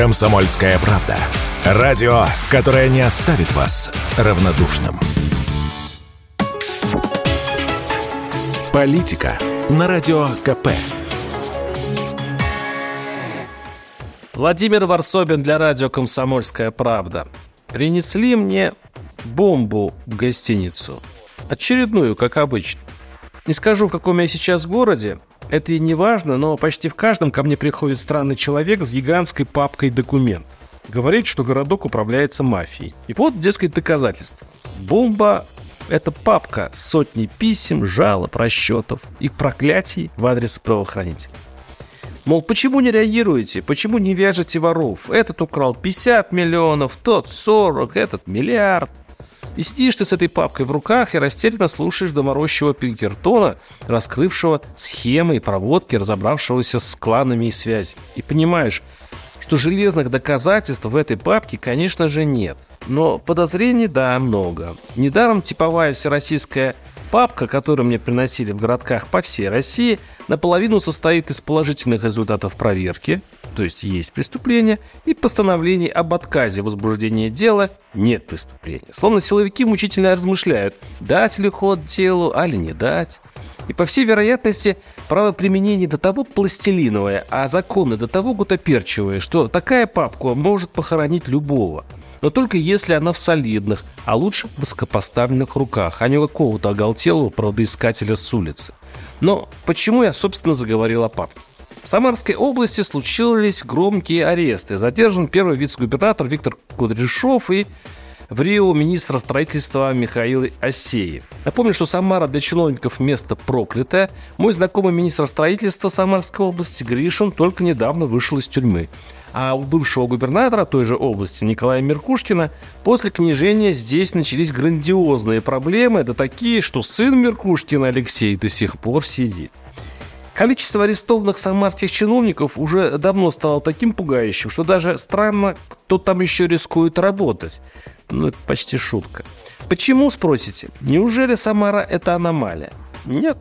Комсомольская правда. Радио, которое не оставит вас равнодушным. Политика на Радио КП. Владимир Варсобин для радио «Комсомольская правда». Принесли мне бомбу в гостиницу. Очередную, как обычно. Не скажу, в каком я сейчас городе. Это и не важно, но почти в каждом ко мне приходит странный человек с гигантской папкой документ. Говорит, что городок управляется мафией. И вот, дескать, доказательство. Бомба – это папка с сотней писем, жалоб, расчетов и проклятий в адрес правоохранителей. Мол, почему не реагируете? Почему не вяжете воров? Этот украл 50 миллионов, тот 40, этот миллиард. И сидишь ты с этой папкой в руках и растерянно слушаешь доморощего Пинкертона, раскрывшего схемы и проводки, разобравшегося с кланами и связями. И понимаешь, что железных доказательств в этой папке, конечно же, нет. Но подозрений, да, много. Недаром типовая всероссийская папка, которую мне приносили в городках по всей России, наполовину состоит из положительных результатов проверки, то есть есть преступление, и постановлений об отказе возбуждения дела нет преступления. Словно силовики мучительно размышляют, дать ли ход делу, али не дать. И по всей вероятности, право применения до того пластилиновое, а законы до того гутоперчивые, что такая папка может похоронить любого. Но только если она в солидных, а лучше в высокопоставленных руках, а не какого-то оголтелого правдоискателя с улицы. Но почему я, собственно, заговорил о папке? В Самарской области случились громкие аресты. Задержан первый вице-губернатор Виктор Кудряшов и в Рио министра строительства Михаил Асеев. Напомню, что Самара для чиновников место проклятое. Мой знакомый министр строительства Самарской области Гришин только недавно вышел из тюрьмы. А у бывшего губернатора той же области Николая Меркушкина после княжения здесь начались грандиозные проблемы, да такие, что сын Меркушкина Алексей до сих пор сидит. Количество арестованных самарских чиновников уже давно стало таким пугающим, что даже странно, кто там еще рискует работать. Ну, это почти шутка. Почему, спросите? Неужели Самара – это аномалия? Нет.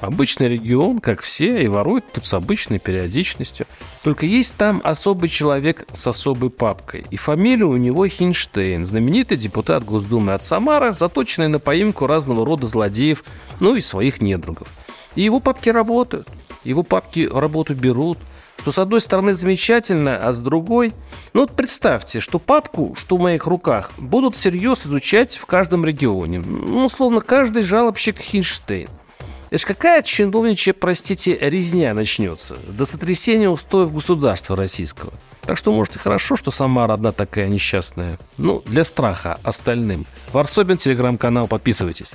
Обычный регион, как все, и ворует тут с обычной периодичностью. Только есть там особый человек с особой папкой. И фамилия у него Хинштейн, знаменитый депутат Госдумы от Самары, заточенный на поимку разного рода злодеев, ну и своих недругов. И его папки работают. Его папки работу берут. Что с одной стороны замечательно, а с другой... Ну вот представьте, что папку, что в моих руках, будут всерьез изучать в каждом регионе. Ну, словно каждый жалобщик Хинштейн. Это ж какая чиновничья, простите, резня начнется? До сотрясения устоев государства российского. Так что, может, и хорошо, что Самара одна такая несчастная. Ну, для страха остальным. Варсобин, телеграм-канал, подписывайтесь.